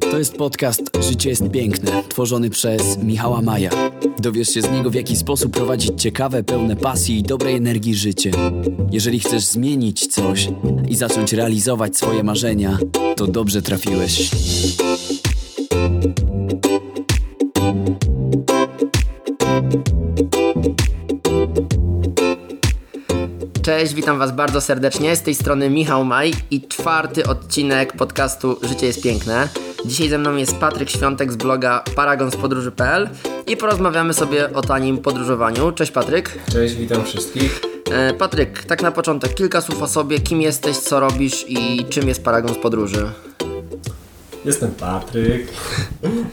To jest podcast Życie jest piękne, tworzony przez Michała Maja. Dowiesz się z niego, w jaki sposób prowadzić ciekawe, pełne pasji i dobrej energii życie. Jeżeli chcesz zmienić coś i zacząć realizować swoje marzenia, to dobrze trafiłeś. Cześć, witam Was bardzo serdecznie. Z tej strony Michał Maj i czwarty odcinek podcastu Życie jest piękne. Dzisiaj ze mną jest Patryk Świątek z bloga paragonspodróży.pl i porozmawiamy sobie o tanim podróżowaniu. Cześć Patryk. Cześć, witam wszystkich. E, Patryk, tak na początek kilka słów o sobie, kim jesteś, co robisz i czym jest Paragon z Podróży. Jestem Patryk,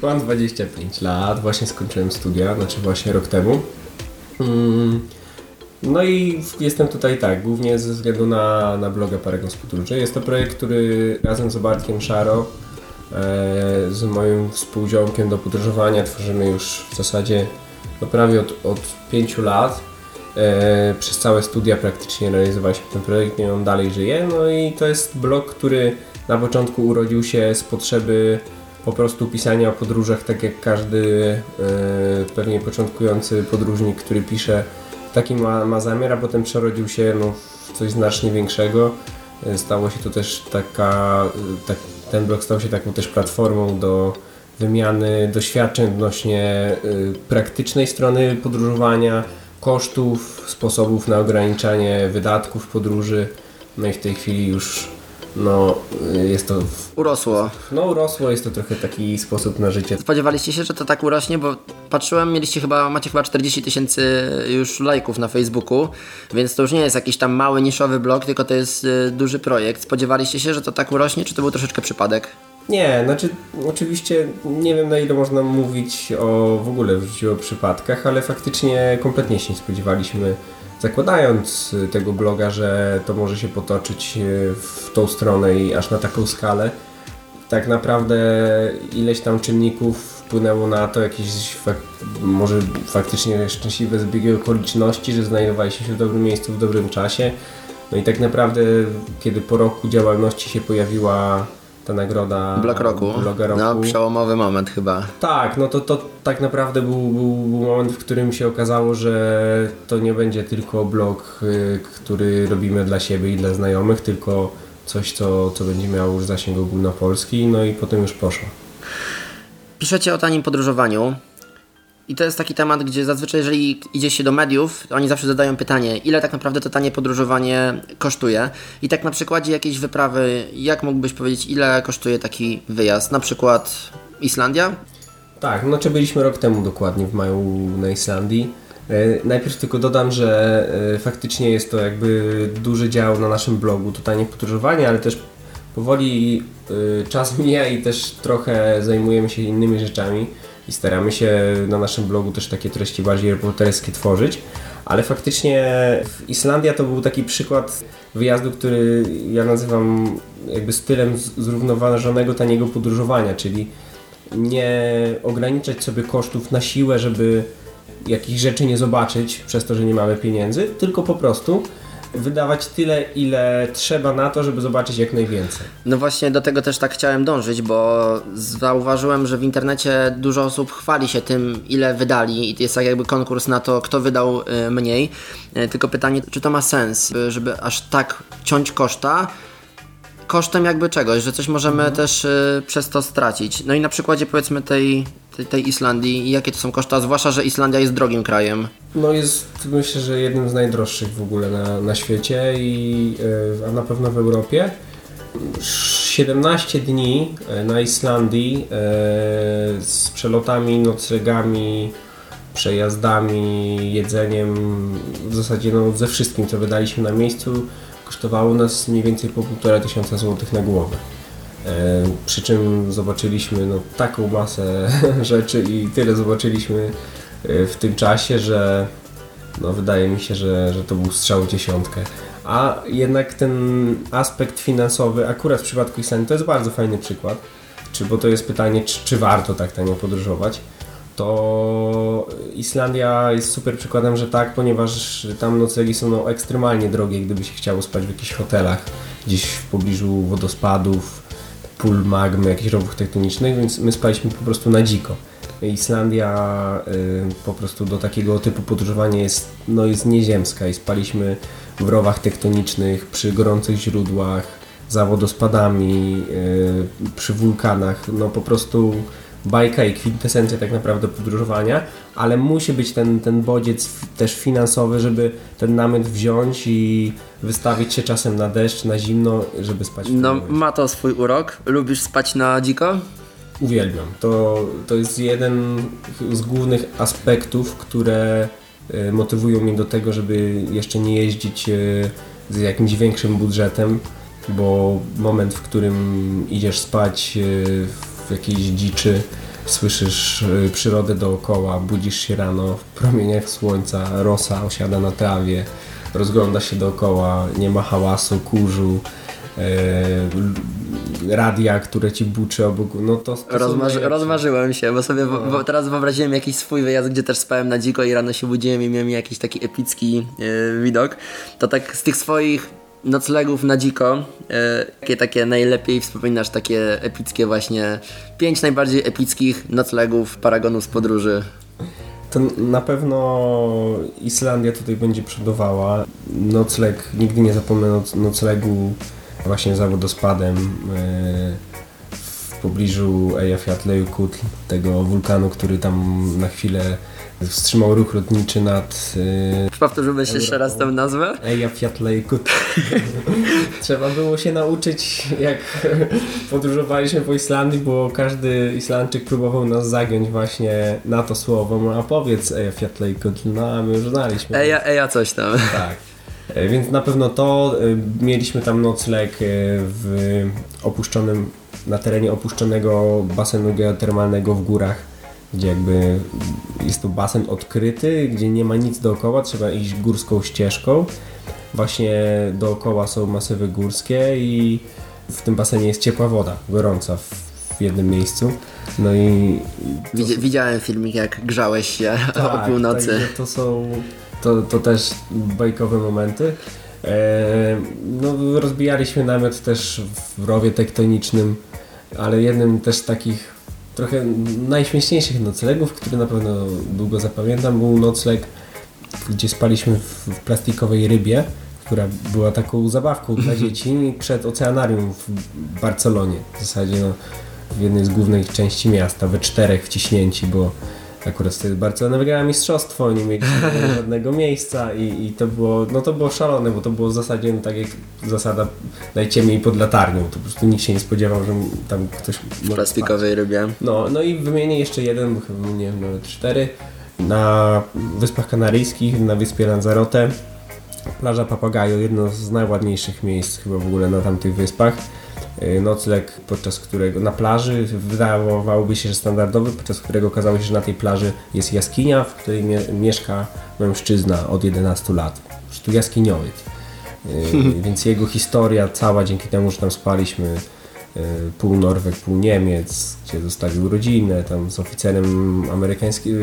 mam 25 lat, właśnie skończyłem studia, znaczy właśnie rok temu. Mm, No i jestem tutaj tak, głównie ze względu na, na bloga Paragon z Podróży. Jest to projekt, który razem z Bartkiem Szaro, z moim współziomkiem do podróżowania tworzymy już w zasadzie no prawie od, od 5 lat. E, przez całe studia praktycznie realizowaliśmy ten projekt i on dalej żyje. No i to jest blog, który na początku urodził się z potrzeby po prostu pisania o podróżach, tak jak każdy e, pewnie początkujący podróżnik, który pisze, taki ma, ma zamiar, a potem przerodził się no, w coś znacznie większego. E, Stało się to też taka, e, tak, ten blog stał się taką też platformą do wymiany doświadczeń odnośnie y, praktycznej strony podróżowania, kosztów, sposobów na ograniczanie wydatków podróży. No i w tej chwili już no, y, jest to, Urosło. no urosło, jest to trochę taki sposób na życie. Spodziewaliście się, że to tak urośnie, bo patrzyłem, mieliście chyba, macie chyba 40 tysięcy już lajków na Facebooku, więc to już nie jest jakiś tam mały, niszowy blog, tylko to jest y, duży projekt. Spodziewaliście się, że to tak urośnie, czy to był troszeczkę przypadek? Nie, znaczy oczywiście nie wiem na ile można mówić o w ogóle w życiu o przypadkach, ale faktycznie kompletnie się nie spodziewaliśmy, zakładając y, tego bloga, że to może się potoczyć y, w tą stronę i aż na taką skalę. Tak naprawdę ileś tam czynników wpłynęło na to, jakieś fak- może faktycznie szczęśliwe zbiegi okoliczności, że znajdowaliśmy się w dobrym miejscu w dobrym czasie. No i tak naprawdę, kiedy po roku działalności się pojawiła ta nagroda roku. No, przełomowy moment chyba. Tak, no to, to tak naprawdę był, był, był moment, w którym się okazało, że to nie będzie tylko blog, y, który robimy dla siebie i dla znajomych, tylko coś, co, co będzie miało już zasięg ogólnopolski, no i potem już poszło. Piszecie o tanim podróżowaniu i to jest taki temat, gdzie zazwyczaj jeżeli idzie się do mediów, oni zawsze zadają pytanie, ile tak naprawdę to tanie podróżowanie kosztuje i tak na przykładzie jakiejś wyprawy, jak mógłbyś powiedzieć, ile kosztuje taki wyjazd? Na przykład Islandia? Tak, no czy byliśmy rok temu dokładnie w maju na Islandii. E, Najpierw tylko dodam, że e, faktycznie jest to jakby duży dział na naszym blogu, to tanie podróżowanie, ale też powoli e, czas mija i też trochę zajmujemy się innymi rzeczami i staramy się na naszym blogu też takie treści bardziej reporterskie tworzyć. Ale faktycznie Islandia to był taki przykład wyjazdu, który ja nazywam jakby stylem zrównoważonego taniego podróżowania, czyli nie ograniczać sobie kosztów na siłę, żeby jakichś rzeczy nie zobaczyć przez to, że nie mamy pieniędzy, tylko po prostu wydawać tyle, ile trzeba na to, żeby zobaczyć jak najwięcej. No właśnie do tego też tak chciałem dążyć, bo zauważyłem, że w internecie dużo osób chwali się tym, ile wydali i jest tak jakby konkurs na to, kto wydał y, mniej. Y, Tylko pytanie, czy to ma sens, żeby aż tak ciąć koszta, kosztem jakby czegoś, że coś możemy też y, przez to stracić. No i na przykładzie powiedzmy tej, tej, Islandii, jakie to są koszta, zwłaszcza, że Islandia jest drogim krajem. No jest myślę, że jednym z najdroższych w ogóle na, na świecie, i, e, a na pewno w Europie. 17 dni e, na Islandii e, z przelotami, noclegami, przejazdami, jedzeniem, w zasadzie no, ze wszystkim co wydaliśmy na miejscu kosztowało nas mniej więcej po 1,5 tysiąca złotych na głowę. E, Przy czym zobaczyliśmy no, taką masę rzeczy i tyle zobaczyliśmy e, w tym czasie, że no, wydaje mi się, że, że to był strzał dziesiątkę. A jednak ten aspekt finansowy, akurat w przypadku Islandii, to jest bardzo fajny przykład, czy, bo to jest pytanie, czy, czy warto tak tanio podróżować. To Islandia jest super przykładem, że tak, ponieważ tam noclegi są no, ekstremalnie drogie, gdyby się chciało spać w jakichś hotelach, gdzieś w pobliżu wodospadów, pól magmy, jakichś rowów tektonicznych, więc my spaliśmy po prostu na dziko. Islandia y, po prostu do takiego typu podróżowania jest, no, jest nieziemska i spaliśmy w rowach tektonicznych, przy gorących źródłach, za wodospadami, y, przy wulkanach, no po prostu bajka i kwintesencja tak naprawdę podróżowania, ale musi być ten, ten bodziec też finansowy, żeby ten namiot wziąć i wystawić się czasem na deszcz, na zimno, żeby spać w No, namiocie. ma to swój urok. Lubisz spać na dziko? Uwielbiam. To, to jest jeden z głównych aspektów, które e, motywują mnie do tego, żeby jeszcze nie jeździć e, z jakimś większym budżetem, bo moment, w którym idziesz spać w jakiejś dziczy, słyszysz e, przyrodę dookoła, budzisz się rano w promieniach słońca, rosa osiada na trawie, rozglądasz się dookoła, nie ma hałasu, kurzu, e, radia, które ci buczy obok, no to, to Rozmarzy, rozmarzyłem się, bo sobie wo- bo teraz wyobraziłem jakiś swój wyjazd, gdzie też spałem na dziko i rano się budziłem i miałem jakiś taki epicki e, widok. To tak z tych swoich noclegów na dziko, e, jakie takie najlepiej wspominasz, takie epickie właśnie, pięć najbardziej epickich noclegów, paragonów z podróży. To na pewno Islandia tutaj będzie przodowała. Nocleg, nigdy nie zapomnę noc, noclegu właśnie za wodospadem e, w pobliżu Eyjafjallajökull, tego wulkanu, który tam na chwilę wstrzymał ruch lotniczy nad e, Powtórzyłbyś jeszcze raz tę nazwę? Eyjafjallajökull. Trzeba było się nauczyć, jak podróżowaliśmy po Islandii, bo każdy Islandczyk próbował nas zagiąć właśnie na to słowo. No, a powiedz Eyjafjallajökull, no a my już znaliśmy. Eja, eja coś tam. Tak. Więc na pewno to. e, Mieliśmy tam nocleg e, w opuszczonym, na terenie opuszczonego basenu geotermalnego w górach, gdzie jakby jest to basen odkryty, gdzie nie ma nic dookoła, trzeba iść górską ścieżką. Właśnie dookoła są masywy górskie i w tym basenie jest ciepła woda, gorąca w, jednym miejscu. No i Widzi, widziałem filmik, jak grzałeś się o północy. także to są to, to też bajkowe momenty. E, no, rozbijaliśmy namiot też w rowie tektonicznym, ale jednym też z takich trochę najśmieszniejszych noclegów, który na pewno długo zapamiętam, był nocleg, gdzie spaliśmy w, plastikowej rybie, która była taką zabawką dla dzieci przed oceanarium w Barcelonie. W zasadzie no, w jednej z głównych części miasta, we czterech wciśnięci, bo akurat wtedy Barcelona wygrała mistrzostwo, nie mieliśmy żadnego miejsca i, i to było, no to było szalone, bo to było w zasadzie no, tak jak zasada najciemniej pod latarnią, to po prostu nikt się nie spodziewał, że tam ktoś W może plastikowej rybie. no, no i wymienię jeszcze jeden, bo chyba wymieniłem nawet cztery. Na Wyspach Kanaryjskich, na wyspie Lanzarote, plaża Papagayo, jedno z najładniejszych miejsc chyba w ogóle na tamtych wyspach. Yy, Nocleg, podczas którego na plaży wydawałoby się, że standardowy, podczas którego okazało się, że na tej plaży jest jaskinia, w której mie mieszka mężczyzna od 11 lat. Prostu jaskiniowiec. Yy, więc jego historia cała dzięki temu, że tam spaliśmy pół Norweg, pół Niemiec, gdzie zostawił rodzinę, tam z oficerem amerykańskiej,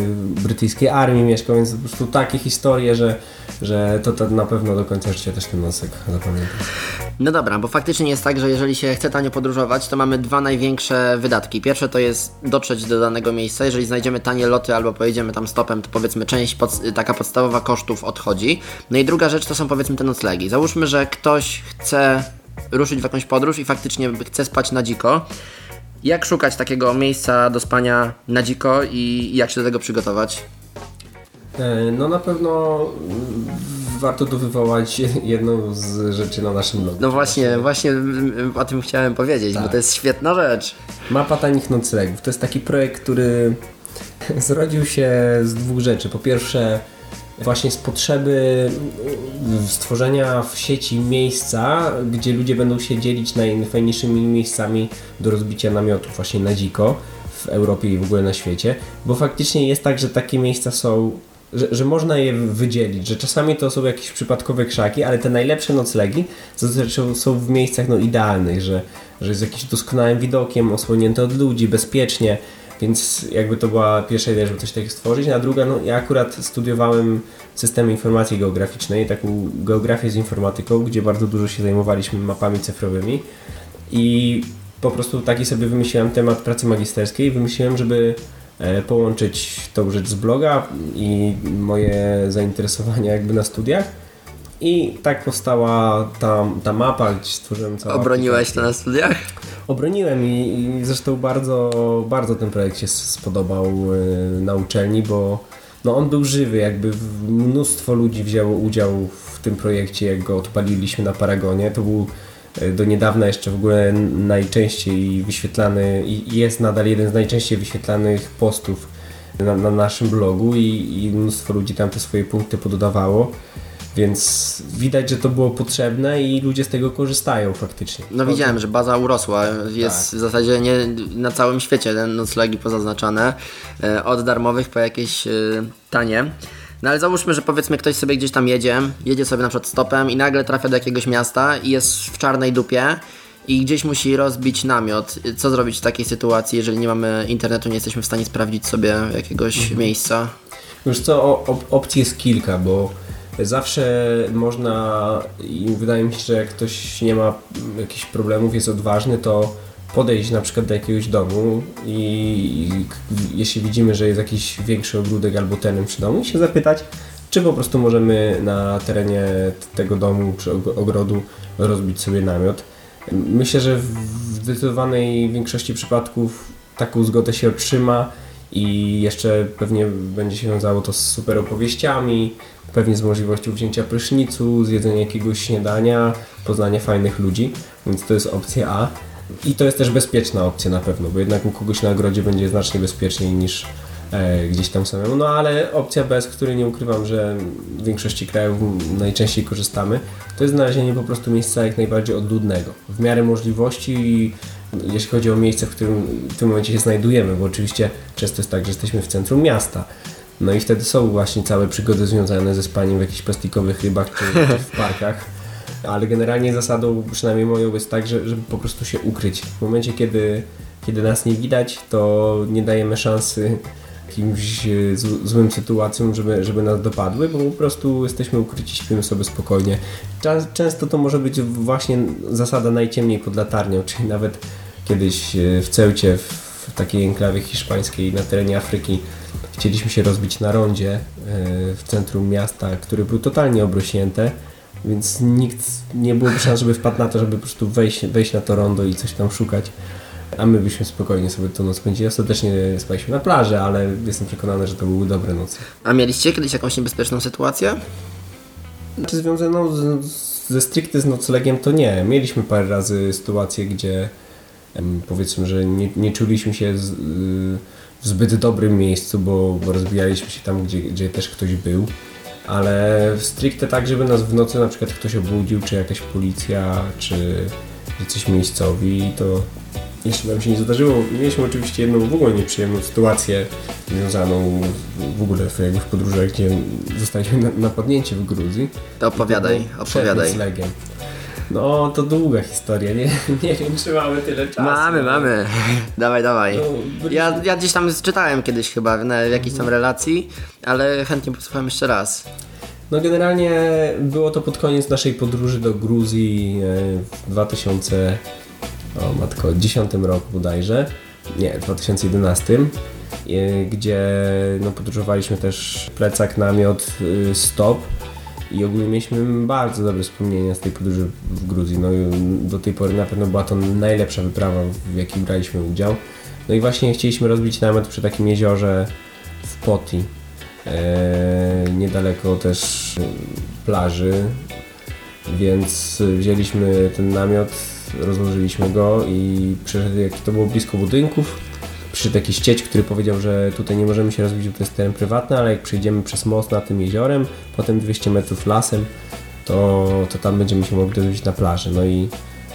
brytyjskiej armii mieszkał, więc po prostu takie historie, że, że to, to na pewno do końca życia też ten nosek zapamiętam. No dobra, bo faktycznie jest tak, że jeżeli się chce tanio podróżować, to mamy dwa największe wydatki. Pierwsze to jest dotrzeć do danego miejsca. Jeżeli znajdziemy tanie loty albo pojedziemy tam stopem, to powiedzmy część pod, taka podstawowa kosztów odchodzi. No i druga rzecz to są powiedzmy te noclegi. Załóżmy, że ktoś chce ruszyć w jakąś podróż i faktycznie chce spać na dziko. Jak szukać takiego miejsca do spania na dziko i jak się do tego przygotować? E, No na pewno warto tu wywołać jedną z rzeczy na naszym blogu. No właśnie, właśnie o tym chciałem powiedzieć, bo Tak. to jest świetna rzecz. Mapa tanich noclegów. To jest taki projekt, który zrodził się z dwóch rzeczy. Po pierwsze, właśnie z potrzeby stworzenia w sieci miejsca, gdzie ludzie będą się dzielić najfajniejszymi miejscami do rozbicia namiotów właśnie na dziko w Europie i w ogóle na świecie. Bo faktycznie jest tak, że takie miejsca są że, że można je wydzielić, że czasami to są jakieś przypadkowe krzaki, ale te najlepsze noclegi zazwyczaj są w miejscach no, idealnych, że, że jest jakimś doskonałym widokiem, osłonięte od ludzi, bezpiecznie, więc jakby to była pierwsza idea, żeby coś takiego stworzyć, a druga, no ja akurat studiowałem systemy informacji geograficznej, taką geografię z informatyką, gdzie bardzo dużo się zajmowaliśmy mapami cyfrowymi i po prostu taki sobie wymyśliłem temat pracy magisterskiej. Wymyśliłem, żeby e, połączyć tą rzecz z bloga i moje zainteresowania jakby na studiach. I tak powstała ta, ta mapa, gdzie stworzyłem całą Obroniłeś to na studiach? Obroniłem i, i zresztą bardzo, bardzo ten projekt się spodobał y, na uczelni, bo no on był żywy, jakby mnóstwo ludzi wzięło udział w tym projekcie, jak go odpaliliśmy na Paragonie. To był y, do niedawna jeszcze w ogóle najczęściej wyświetlany i jest nadal jeden z najczęściej wyświetlanych postów na, na naszym blogu i, i mnóstwo ludzi tam te swoje punkty pododawało. Więc widać, że to było potrzebne i ludzie z tego korzystają faktycznie. No widziałem, że baza urosła. Jest tak. w zasadzie nie na całym świecie noclegi pozaznaczone. E, od darmowych po jakieś e, tanie. No ale załóżmy, że powiedzmy ktoś sobie gdzieś tam jedzie, jedzie sobie na przykład stopem i nagle trafia do jakiegoś miasta i jest w czarnej dupie i gdzieś musi rozbić namiot. Co zrobić w takiej sytuacji, jeżeli nie mamy internetu, nie jesteśmy w stanie sprawdzić sobie jakiegoś mhm. miejsca? Już co, op opcji jest kilka, bo zawsze można i wydaje mi się, że jak ktoś nie ma jakichś problemów, jest odważny, to podejść na przykład do jakiegoś domu i, i jeśli widzimy, że jest jakiś większy ogródek albo teren przy domu, się zapytać, czy po prostu możemy na terenie tego domu czy ogrodu rozbić sobie namiot. Myślę, że w zdecydowanej większości przypadków taką zgodę się otrzyma i jeszcze pewnie będzie się wiązało to z super opowieściami, pewnie z możliwością wzięcia prysznicu, zjedzenia jakiegoś śniadania, poznania fajnych ludzi, więc to jest opcja A. I to jest też bezpieczna opcja na pewno, bo jednak u kogoś na ogrodzie będzie znacznie bezpieczniej niż e, gdzieś tam samemu. No ale opcja B, z której nie ukrywam, że w większości krajów najczęściej korzystamy, to jest znalezienie po prostu miejsca jak najbardziej odludnego. W miarę możliwości jeśli chodzi o miejsce, w którym w tym momencie się znajdujemy, bo oczywiście często jest tak, że jesteśmy w centrum miasta. No i wtedy są właśnie całe przygody związane ze spaniem w jakichś plastikowych rybach czy, czy w parkach. Ale generalnie zasadą, przynajmniej moją, jest tak, że, żeby po prostu się ukryć. W momencie, kiedy, kiedy nas nie widać, to nie dajemy szansy jakimś e, złym sytuacjom, żeby, żeby nas dopadły, bo po prostu jesteśmy ukryci, śpimy sobie spokojnie. Często to może być właśnie zasada najciemniej pod latarnią, czyli nawet kiedyś e, w Ceucie, w takiej enklawie hiszpańskiej na terenie Afryki, chcieliśmy się rozbić na rondzie e, w centrum miasta, który był totalnie obrośnięte, więc nikt nie byłoby szans, żeby wpadł na to, żeby po prostu wejść, wejść na to rondo i coś tam szukać. A my byśmy spokojnie sobie tą noc spędzili. Ostatecznie spaliśmy na plaży, ale jestem przekonany, że to były dobre noce. A mieliście kiedyś jakąś niebezpieczną sytuację? Czy związaną z, ze stricte z noclegiem to nie. Mieliśmy parę razy sytuacje, gdzie powiedzmy, że nie, nie czuliśmy się z, w zbyt dobrym miejscu, bo, rozbijaliśmy się tam, gdzie, gdzie też ktoś był. Ale stricte tak, żeby nas w nocy na przykład ktoś obudził, czy jakaś policja, czy jacyś miejscowi, to jeszcze nam się nie zdarzyło. Mieliśmy oczywiście jedną w ogóle nieprzyjemną sytuację związaną w ogóle w, w podróżach, gdzie zostaliśmy napadnięci w Gruzji. To opowiadaj, to opowiadaj. No, to długa historia, nie, nie wiem, czy mamy tyle czasu. Mamy, mamy. dawaj, dawaj. No, ja, ja gdzieś tam czytałem kiedyś chyba na jakiejś tam relacji, ale chętnie posłucham jeszcze raz. No generalnie było to pod koniec naszej podróży do Gruzji e, w 2000 o matko, 10 roku bodajże, nie, 2011, e, gdzie no, podróżowaliśmy też plecak, namiot, y, stop i ogólnie mieliśmy bardzo dobre wspomnienia z tej podróży w Gruzji. No, do tej pory na pewno była to najlepsza wyprawa, w jakiej braliśmy udział. No i właśnie chcieliśmy rozbić namiot przy takim jeziorze w Poti, e, niedaleko też plaży, więc wzięliśmy ten namiot rozłożyliśmy go i przyszedł, jak to było blisko budynków, przyszedł jakiś cieć, który powiedział, że tutaj nie możemy się rozbić, bo to jest teren prywatny, ale jak przejdziemy przez most nad tym jeziorem, potem 200 metrów lasem, to, to tam będziemy się mogli rozbić na plaży. No i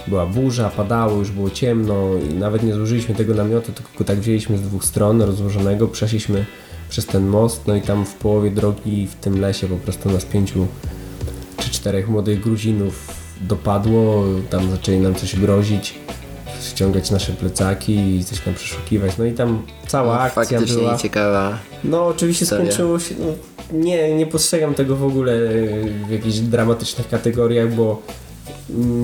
była burza, padało, już było ciemno i nawet nie złożyliśmy tego namiotu, tylko tak wzięliśmy z dwóch stron rozłożonego, przeszliśmy przez ten most, no i tam w połowie drogi w tym lesie po prostu nas pięciu czy czterech młodych Gruzinów dopadło, tam zaczęli nam coś grozić, ściągać nasze plecaki i coś tam przeszukiwać. No i tam cała no, akcja faktycznie była. ciekawa. No oczywiście historia. skończyło się. No, nie, nie postrzegam tego w ogóle w jakichś dramatycznych kategoriach, bo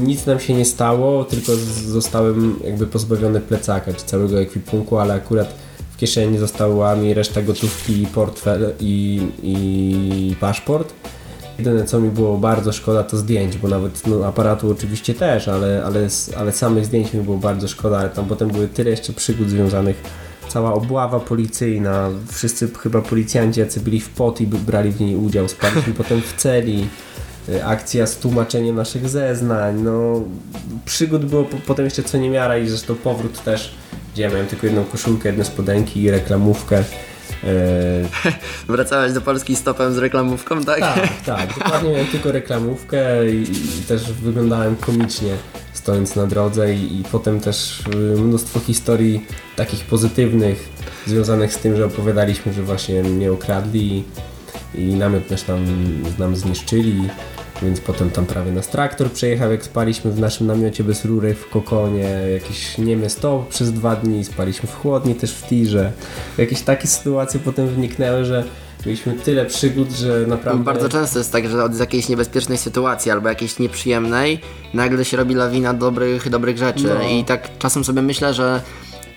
nic nam się nie stało, tylko zostałem jakby pozbawiony plecaka, czy całego ekwipunku, ale akurat w kieszeni została mi reszta gotówki, portfel i, i paszport. Jedyne co mi było bardzo szkoda to zdjęć, bo nawet no, aparatu oczywiście też, ale, ale, ale samych zdjęć mi było bardzo szkoda, ale tam potem były tyle jeszcze przygód związanych cała obława policyjna, wszyscy chyba policjanci jacy byli w pot i brali w niej udział, spaliśmy potem w celi, y, akcja z tłumaczeniem naszych zeznań, no przygód było po, potem jeszcze co niemiara i zresztą powrót też, gdzie ja miałem tylko jedną koszulkę, jedne spodenki i reklamówkę. Eee... Wracałeś do Polski stopem z reklamówką, tak? Tak, tak. Dokładnie miałem tylko reklamówkę i, i też wyglądałem komicznie stojąc na drodze i, i potem też y, mnóstwo historii takich pozytywnych związanych z tym, że opowiadaliśmy, że właśnie mnie okradli i, namiot też tam nam zniszczyli więc potem tam prawie nas traktor przejechał, jak spaliśmy w naszym namiocie bez rury w kokonie, jakiś niemy stop przez dwa dni, spaliśmy w chłodni też w tirze. Jakieś takie sytuacje potem wyniknęły, że mieliśmy tyle przygód, że naprawdę... Bardzo często jest tak, że od jakiejś niebezpiecznej sytuacji albo jakiejś nieprzyjemnej nagle się robi lawina dobrych, dobrych rzeczy no. i tak czasem sobie myślę, że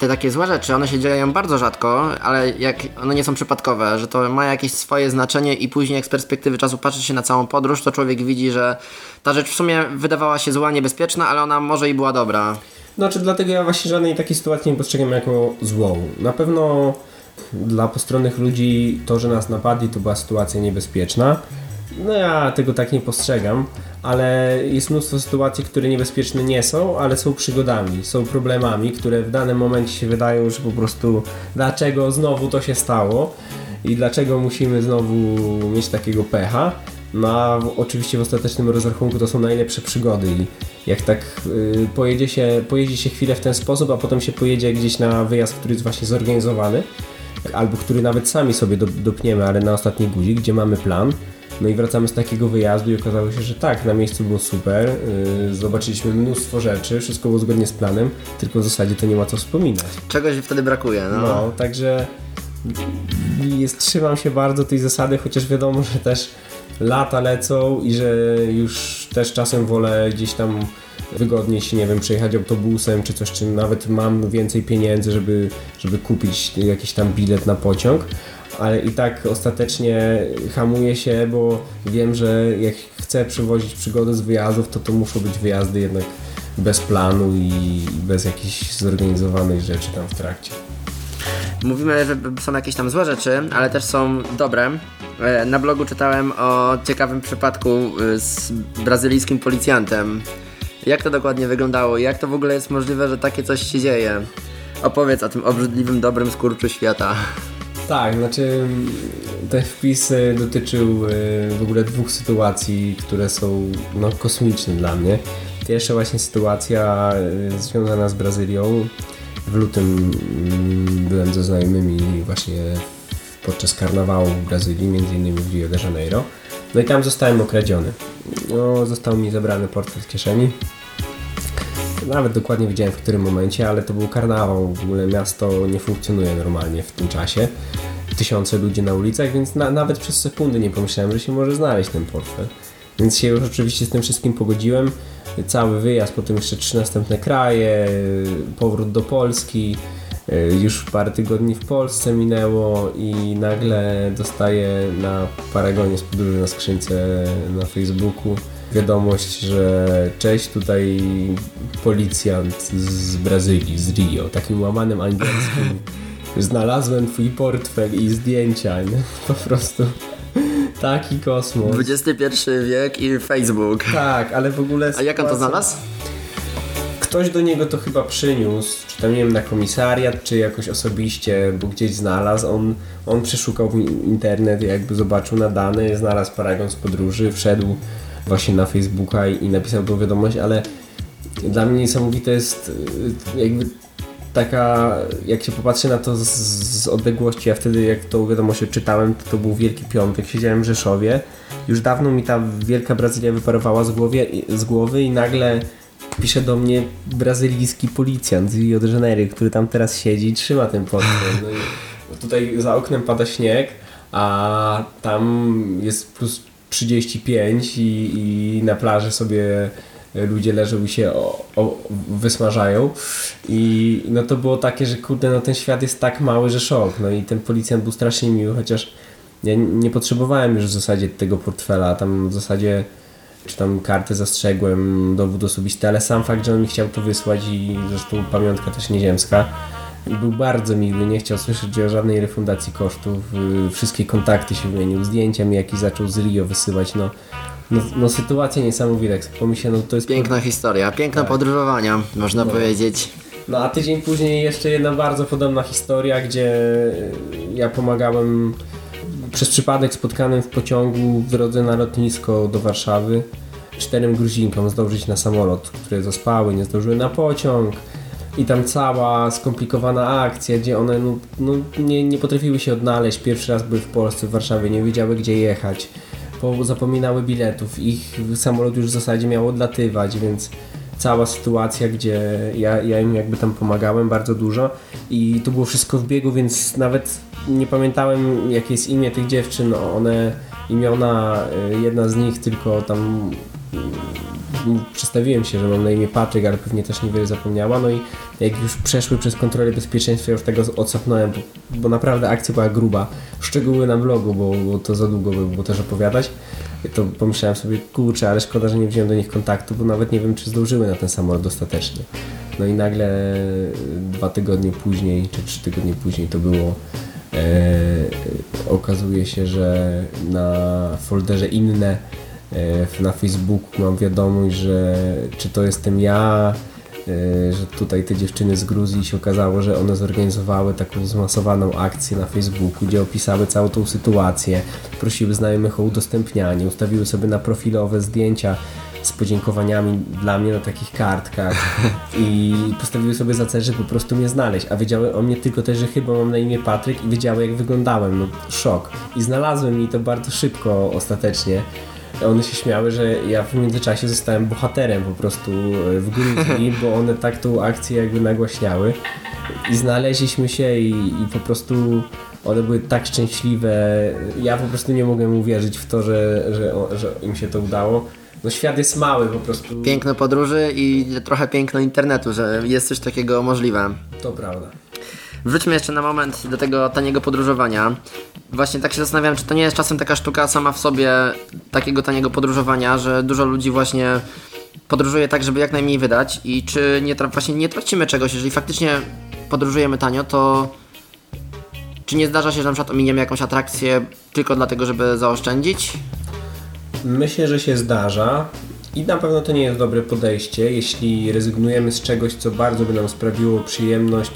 te takie złe rzeczy, one się dzieją bardzo rzadko, ale jak one nie są przypadkowe, że to ma jakieś swoje znaczenie i później jak z perspektywy czasu patrzy się na całą podróż, to człowiek widzi, że ta rzecz w sumie wydawała się zła, niebezpieczna, ale ona może i była dobra. Znaczy dlatego ja właśnie żadnej takiej sytuacji nie postrzegam jako złą. Na pewno dla postronnych ludzi to, że nas napadli, to była sytuacja niebezpieczna. No ja tego tak nie postrzegam, ale jest mnóstwo sytuacji, które niebezpieczne nie są, ale są przygodami, są problemami, które w danym momencie się wydają, że po prostu dlaczego znowu to się stało i dlaczego musimy znowu mieć takiego pecha. No a oczywiście w ostatecznym rozrachunku to są najlepsze przygody i jak tak yy, pojedzie się, pojedzie się chwilę w ten sposób, a potem się pojedzie gdzieś na wyjazd, który jest właśnie zorganizowany, albo który nawet sami sobie dopniemy, ale na ostatni guzik, gdzie mamy plan, no i wracamy z takiego wyjazdu i okazało się, że tak, na miejscu było super, yy, zobaczyliśmy mnóstwo rzeczy, wszystko było zgodnie z planem, tylko w zasadzie to nie ma co wspominać. Czegoś wtedy brakuje, no. No, także jest, trzymam się bardzo tej zasady, chociaż wiadomo, że też lata lecą i że już też czasem wolę gdzieś tam wygodniej się, nie wiem, przejechać autobusem czy coś, czy nawet mam więcej pieniędzy, żeby, żeby kupić jakiś tam bilet na pociąg, ale i tak ostatecznie hamuję się, bo wiem, że jak chcę przywozić przygody z wyjazdów, to to muszą być wyjazdy jednak bez planu i bez jakichś zorganizowanych rzeczy tam w trakcie. Mówimy, że są jakieś tam złe rzeczy, ale też są dobre. E, na blogu czytałem o ciekawym przypadku e, z brazylijskim policjantem. Jak to dokładnie wyglądało? Jak to w ogóle jest możliwe, że takie coś się dzieje? Opowiedz o tym obrzydliwym, dobrym skurczu świata. Tak, znaczy ten wpis dotyczył e, w ogóle dwóch sytuacji, które są no, kosmiczne dla mnie. Pierwsza właśnie sytuacja e, związana z Brazylią. W lutym mm, byłem ze znajomymi właśnie podczas karnawału w Brazylii, między innymi w Rio de Janeiro. No i tam zostałem okradziony. No, został mi zabrany portfel z kieszeni. Nawet dokładnie wiedziałem w którym momencie, ale to był karnawał. W ogóle miasto nie funkcjonuje normalnie w tym czasie. Tysiące ludzi na ulicach, więc na, nawet przez sekundę nie pomyślałem, że się może znaleźć ten portfel. Więc się już oczywiście z tym wszystkim pogodziłem. Cały wyjazd, potem jeszcze trzy następne kraje, powrót do Polski. Już parę tygodni w Polsce minęło i nagle dostaję na paragonie z podróży na skrzynce na Facebooku wiadomość, że cześć, tutaj policjant z Brazylii, z Rio, takim łamanym angielskim. Znalazłem twój portfel i zdjęcia, nie? po prostu taki kosmos. XXI wiek i Facebook. Tak, ale w ogóle... A jak on to znalazł? Ktoś do niego to chyba przyniósł, czy tam nie wiem, na komisariat, czy jakoś osobiście, bo gdzieś znalazł. On, on przeszukał internet, jakby zobaczył na dane, znalazł paragon z podróży, wszedł właśnie na Facebooka i, i napisał tą wiadomość, ale dla mnie niesamowite jest y, jakby taka, jak się popatrzy na to z, z, odległości, ja wtedy jak tą wiadomość czytałem, to, to był Wielki Piątek, siedziałem w Rzeszowie, już dawno mi ta Wielka Brazylia wyparowała z, głowie, z głowy i nagle pisze do mnie brazylijski policjant z Rio de Janeiro, który tam teraz siedzi i trzyma ten portfel. No tutaj za oknem pada śnieg, a tam jest plus 35 i, i na plaży sobie ludzie leżą i się o, o, wysmażają. I no to było takie, że kurde, no ten świat jest tak mały, że szok, no i ten policjant był strasznie miły, chociaż ja nie potrzebowałem już w zasadzie tego portfela, tam w zasadzie czy tam kartę zastrzegłem, dowód osobisty, ale sam fakt, że on mi chciał to wysłać i zresztą pamiątka też nieziemska, był bardzo miły, nie chciał słyszeć o żadnej refundacji kosztów, y, wszystkie kontakty się wymienił, zdjęcia mi jakieś zaczął z Rio wysyłać, no, no, no sytuacja niesamowita, jak pomyślę, no to jest... Piękna historia, piękne tak. podróżowania, można no. powiedzieć. No a tydzień później jeszcze jedna bardzo podobna historia, gdzie ja pomagałem przez przypadek spotkanym w pociągu w drodze na lotnisko do Warszawy czterem Gruzinkom zdążyć na samolot, które zaspały, nie zdążyły na pociąg i tam cała skomplikowana akcja, gdzie one no, no, nie, nie potrafiły się odnaleźć. Pierwszy raz były w Polsce, w Warszawie, nie wiedziały gdzie jechać, bo zapominały biletów. Ich samolot już w zasadzie miał odlatywać, więc cała sytuacja, gdzie ja, ja im jakby tam pomagałem bardzo dużo i to było wszystko w biegu, więc nawet nie pamiętałem jakie jest imię tych dziewczyn, one imiona, y, jedna z nich tylko tam przedstawiłem się, że mam na imię Patryk, ale pewnie też niewiele zapomniała. No i jak już przeszły przez kontrolę bezpieczeństwa, już tego odsapnąłem, bo, bo naprawdę akcja była gruba. Szczegóły na vlogu, bo, bo to za długo by było też opowiadać. To pomyślałem sobie, kurczę, ale szkoda, że nie wziąłem do nich kontaktu, bo nawet nie wiem, czy zdążyły na ten samolot dostatecznie. No i nagle dwa tygodnie później, czy trzy tygodnie później to było e, okazuje się, że na folderze inne E, na Facebooku mam wiadomość, że czy to jestem ja, e, że tutaj te dziewczyny z Gruzji się okazało, że one zorganizowały taką zmasowaną akcję na Facebooku, gdzie opisały całą tą sytuację, prosiły znajomych o udostępnianie, ustawiły sobie na profilowe zdjęcia z podziękowaniami dla mnie na takich kartkach i postawiły sobie za cel, że po prostu mnie znaleźć, a wiedziały o mnie tylko też, że chyba mam na imię Patryk i wiedziały jak wyglądałem, no szok. I znalazłem mi to bardzo szybko ostatecznie one się śmiały, że ja w międzyczasie zostałem bohaterem po prostu e, w Gruzji, bo one tak tą akcję jakby nagłaśniały i znaleźliśmy się i, i po prostu one były tak szczęśliwe. Ja po prostu nie mogłem uwierzyć w to, że, że, że im się to udało. No świat jest mały po prostu. Piękno podróży i trochę piękno internetu, że jest coś takiego możliwe. To prawda. Wróćmy jeszcze na moment do tego taniego podróżowania. Właśnie tak się zastanawiam, czy to nie jest czasem taka sztuka sama w sobie takiego taniego podróżowania, że dużo ludzi właśnie podróżuje tak, żeby jak najmniej wydać i czy nie, właśnie nie tracimy czegoś, jeżeli faktycznie podróżujemy tanio, to czy nie zdarza się, że na przykład ominiemy jakąś atrakcję tylko dlatego, żeby zaoszczędzić? Myślę, że się zdarza i na pewno to nie jest dobre podejście, jeśli rezygnujemy z czegoś, co bardzo by nam sprawiło przyjemność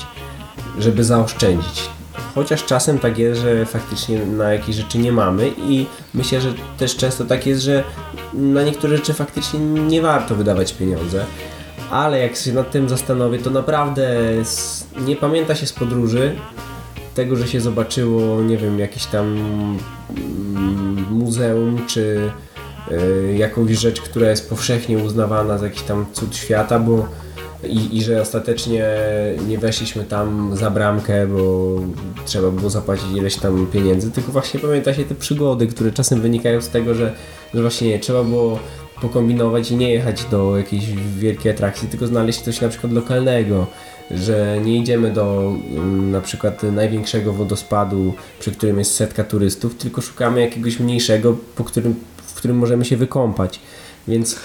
żeby zaoszczędzić. Chociaż czasem tak jest, że faktycznie na jakieś rzeczy nie mamy i myślę, że też często tak jest, że na niektóre rzeczy faktycznie nie warto wydawać pieniądze. Ale jak się nad tym zastanowię, to naprawdę nie pamięta się z podróży tego, że się zobaczyło, nie wiem, jakieś tam mm, muzeum czy y, jakąś rzecz, która jest powszechnie uznawana za jakiś tam cud świata, bo i, i że ostatecznie nie weszliśmy tam za bramkę, bo trzeba było zapłacić ileś tam pieniędzy, tylko właśnie pamięta się te przygody, które czasem wynikają z tego, że, że właśnie nie, trzeba było pokombinować i nie jechać do jakiejś wielkiej atrakcji, tylko znaleźć coś na przykład lokalnego, że nie idziemy do mm, na przykład największego wodospadu, przy którym jest setka turystów, tylko szukamy jakiegoś mniejszego, po którym, w którym możemy się wykąpać. Więc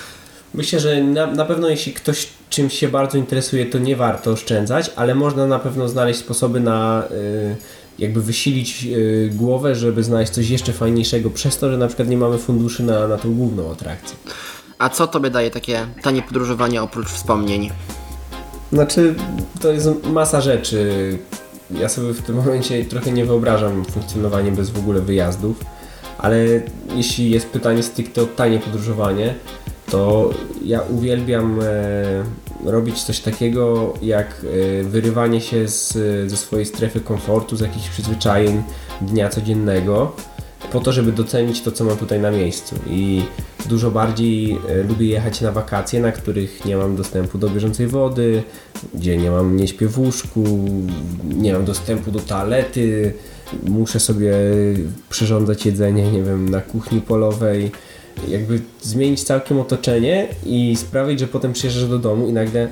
myślę, że na, na pewno jeśli ktoś czymś się bardzo interesuje, to nie warto oszczędzać, ale można na pewno znaleźć sposoby na y, jakby wysilić y, głowę, żeby znaleźć coś jeszcze fajniejszego przez to, że na przykład nie mamy funduszy na, na tą główną atrakcję. A co tobie daje takie tanie podróżowanie oprócz wspomnień? Znaczy, to jest masa rzeczy. Ja sobie w tym momencie trochę nie wyobrażam funkcjonowania bez w ogóle wyjazdów, ale jeśli jest pytanie stricte o tanie podróżowanie, to ja uwielbiam e, robić coś takiego jak e, wyrywanie się z, ze swojej strefy komfortu, z jakichś przyzwyczajeń dnia codziennego po to, żeby docenić to, co mam tutaj na miejscu. I dużo bardziej e, lubię jechać na wakacje, na których nie mam dostępu do bieżącej wody, gdzie nie mam, nie śpię w łóżku, nie mam dostępu do toalety, muszę sobie przyrządzać jedzenie, nie wiem, na kuchni polowej jakby zmienić całkiem otoczenie i sprawić, że potem przyjeżdżasz do domu i nagle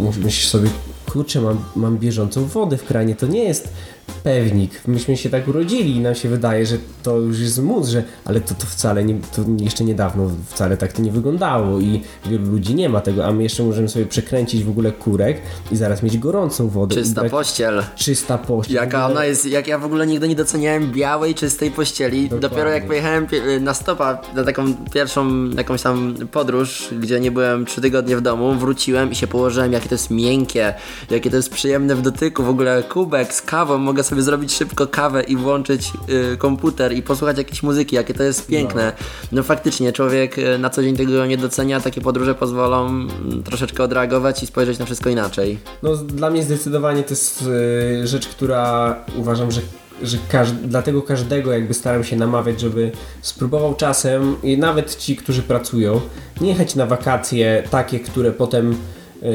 myślisz sobie, kurczę, mam, mam bieżącą wodę w kranie, to nie jest pewnik. Myśmy się tak urodzili i nam się wydaje, że to już jest mus, że, ale to, to wcale nie, to jeszcze niedawno wcale tak to nie wyglądało i wielu ludzi nie ma tego, a my jeszcze możemy sobie przekręcić w ogóle kurek i zaraz mieć gorącą wodę. Czysta pościel. Czysta pościel. Jaka ona jest, jak ja w ogóle nigdy nie doceniałem białej, czystej pościeli. Dokładnie. Dopiero jak pojechałem na stopa, na taką pierwszą jakąś tam podróż, gdzie nie byłem trzy tygodnie w domu, wróciłem i się położyłem, jakie to jest miękkie, jakie to jest przyjemne w dotyku, w ogóle kubek z kawą, mogę sobie zrobić szybko kawę i włączyć y, komputer i posłuchać jakiejś muzyki, jakie to jest piękne. No. no faktycznie, człowiek y, na co dzień tego nie docenia, takie podróże pozwolą y, troszeczkę odreagować i spojrzeć na wszystko inaczej. No dla mnie zdecydowanie to jest y, rzecz, która uważam, że że dlatego każdego jakby staram się namawiać, żeby spróbował czasem i nawet ci, którzy pracują, nie jechać na wakacje takie, które potem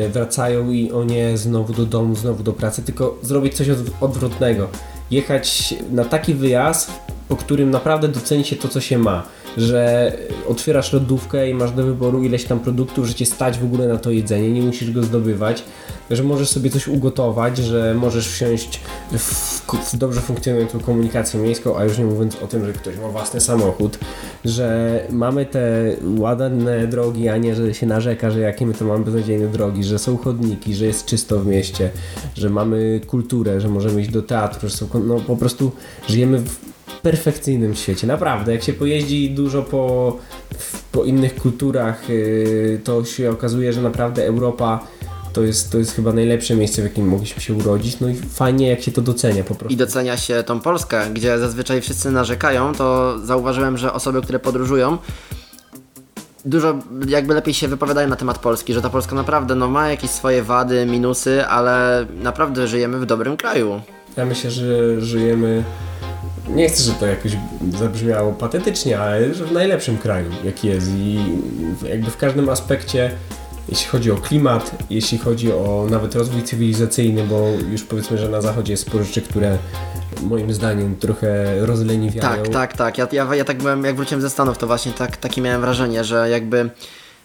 wracają i o nie, znowu do domu, znowu do pracy, tylko zrobić coś odwrotnego. Jechać na taki wyjazd, po którym naprawdę doceni się to, co się ma. Że otwierasz lodówkę i masz do wyboru ileś tam produktów, że cię stać w ogóle na to jedzenie, nie musisz go zdobywać że możesz sobie coś ugotować, że możesz wsiąść w, w dobrze funkcjonującą komunikację miejską, a już nie mówiąc o tym, że ktoś ma własny samochód, że mamy te ładne drogi, a nie, że się narzeka, że jakie my to mamy beznadziejne drogi, że są chodniki, że jest czysto w mieście, że mamy kulturę, że możemy iść do teatru, że są, no po prostu żyjemy w perfekcyjnym świecie. Naprawdę, jak się pojeździ dużo po, po innych kulturach, yy, to się okazuje, że naprawdę Europa to jest, to jest chyba najlepsze miejsce, w jakim mogliśmy się urodzić. No i fajnie, jak się to docenia po prostu. I docenia się tą Polskę, gdzie zazwyczaj wszyscy narzekają, to zauważyłem, że osoby, które podróżują, dużo jakby lepiej się wypowiadają na temat Polski, że ta Polska naprawdę no, ma jakieś swoje wady, minusy, ale naprawdę żyjemy w dobrym kraju. Ja myślę, że żyjemy. Nie chcę, żeby to jakoś zabrzmiało patetycznie, ale że w najlepszym kraju, jaki jest. I jakby w każdym aspekcie jeśli chodzi o klimat, jeśli chodzi o nawet rozwój cywilizacyjny, bo już powiedzmy, że na zachodzie jest sporo rzeczy, które moim zdaniem trochę rozleniwiają. Tak, tak, tak. Ja, ja, ja tak byłem, jak wróciłem ze Stanów, to właśnie tak, takie miałem wrażenie, że jakby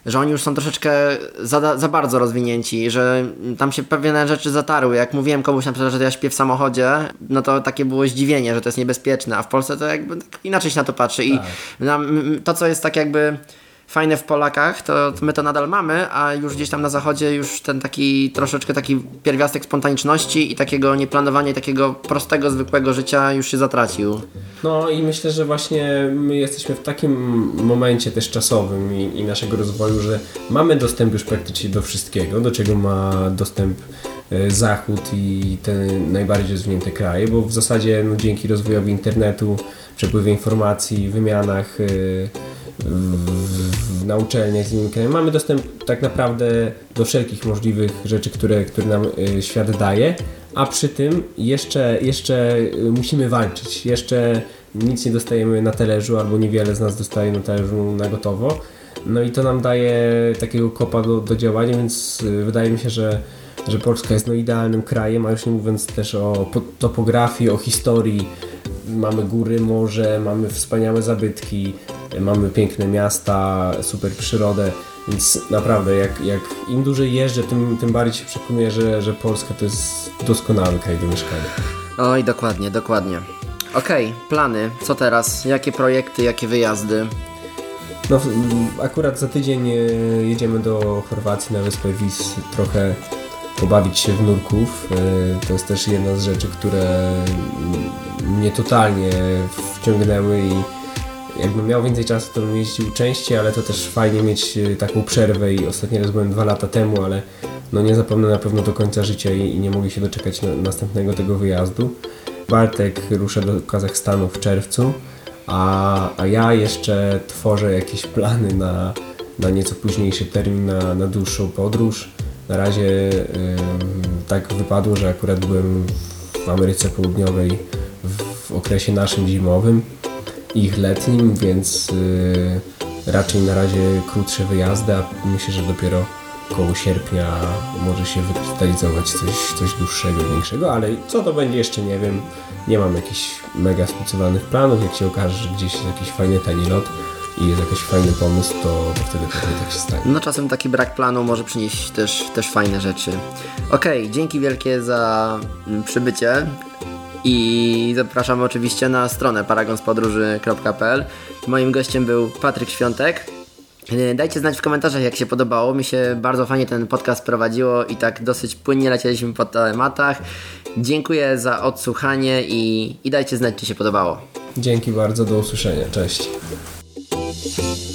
że oni już są troszeczkę za, za bardzo rozwinięci, że tam się pewne rzeczy zatarły. Jak mówiłem komuś na przykład, że ja śpię w samochodzie, no to takie było zdziwienie, że to jest niebezpieczne, a w Polsce to jakby tak inaczej się na to patrzy. I tak. to, co jest tak jakby fajne w Polakach, to my to nadal mamy, a już gdzieś tam na zachodzie już ten taki troszeczkę taki pierwiastek spontaniczności i takiego nieplanowania i takiego prostego, zwykłego życia już się zatracił. No i myślę, że właśnie my jesteśmy w takim momencie też czasowym i, i naszego rozwoju, że mamy dostęp już praktycznie do wszystkiego, do czego ma dostęp Zachód i te najbardziej rozwinięte kraje, bo w zasadzie no, dzięki rozwojowi internetu, przepływie informacji, wymianach yy, w, na uczelniach z innymi krajami. Mamy dostęp tak naprawdę do wszelkich możliwych rzeczy, które, które nam y, świat daje, a przy tym jeszcze, jeszcze musimy walczyć. Jeszcze nic nie dostajemy na talerzu, albo niewiele z nas dostaje na talerzu na gotowo. No i to nam daje takiego kopa do, do działania, więc wydaje mi się, że, że Polska jest no idealnym krajem, a już nie mówiąc też o topografii, o historii. Mamy góry, morze, mamy wspaniałe zabytki, mamy piękne miasta, super przyrodę, więc naprawdę jak, jak im dłużej jeżdżę, tym, tym bardziej się przekonuję, że, że Polska to jest doskonały kraj do mieszkania. Oj, dokładnie, dokładnie. Okej, okay, plany, co teraz? Jakie projekty, jakie wyjazdy? No, akurat za tydzień e, jedziemy do Chorwacji na wyspę Wis trochę pobawić się w nurków. E, to jest też jedna z rzeczy, które mnie totalnie wciągnęły i jakbym miał więcej czasu, to bym jeździł częściej, ale to też fajnie mieć e, taką przerwę i ostatni raz byłem dwa lata temu, ale no nie zapomnę na pewno do końca życia i, nie mogę się doczekać na, następnego tego wyjazdu. Bartek rusza do Kazachstanu w czerwcu, a, a ja jeszcze tworzę jakieś plany na, na nieco późniejszy termin, na, na dłuższą podróż. Na razie tak wypadło, że akurat byłem w Ameryce Południowej w, okresie naszym zimowym ich letnim, więc y, raczej na razie krótsze wyjazdy, a myślę, że dopiero koło sierpnia może się wykrystalizować coś, coś dłuższego, większego, ale co to będzie jeszcze nie wiem. Nie mam jakichś mega spicowanych planów, jak się okaże, że gdzieś jest jakiś fajny tani lot, i jest jakiś fajny pomysł, to, to wtedy pewnie tak się stanie. No czasem taki brak planu może przynieść też, też fajne rzeczy. Okej, dzięki wielkie za mm, przybycie i zapraszam oczywiście na stronę paragonspodróży.pl. Moim gościem był Patryk Świątek. E, Dajcie znać w komentarzach, jak się podobało. Mi się bardzo fajnie ten podcast prowadziło i tak dosyć płynnie lecieliśmy po tematach. Dziękuję za odsłuchanie i, i dajcie znać, czy się podobało. Dzięki bardzo, do usłyszenia. Cześć. Thank you.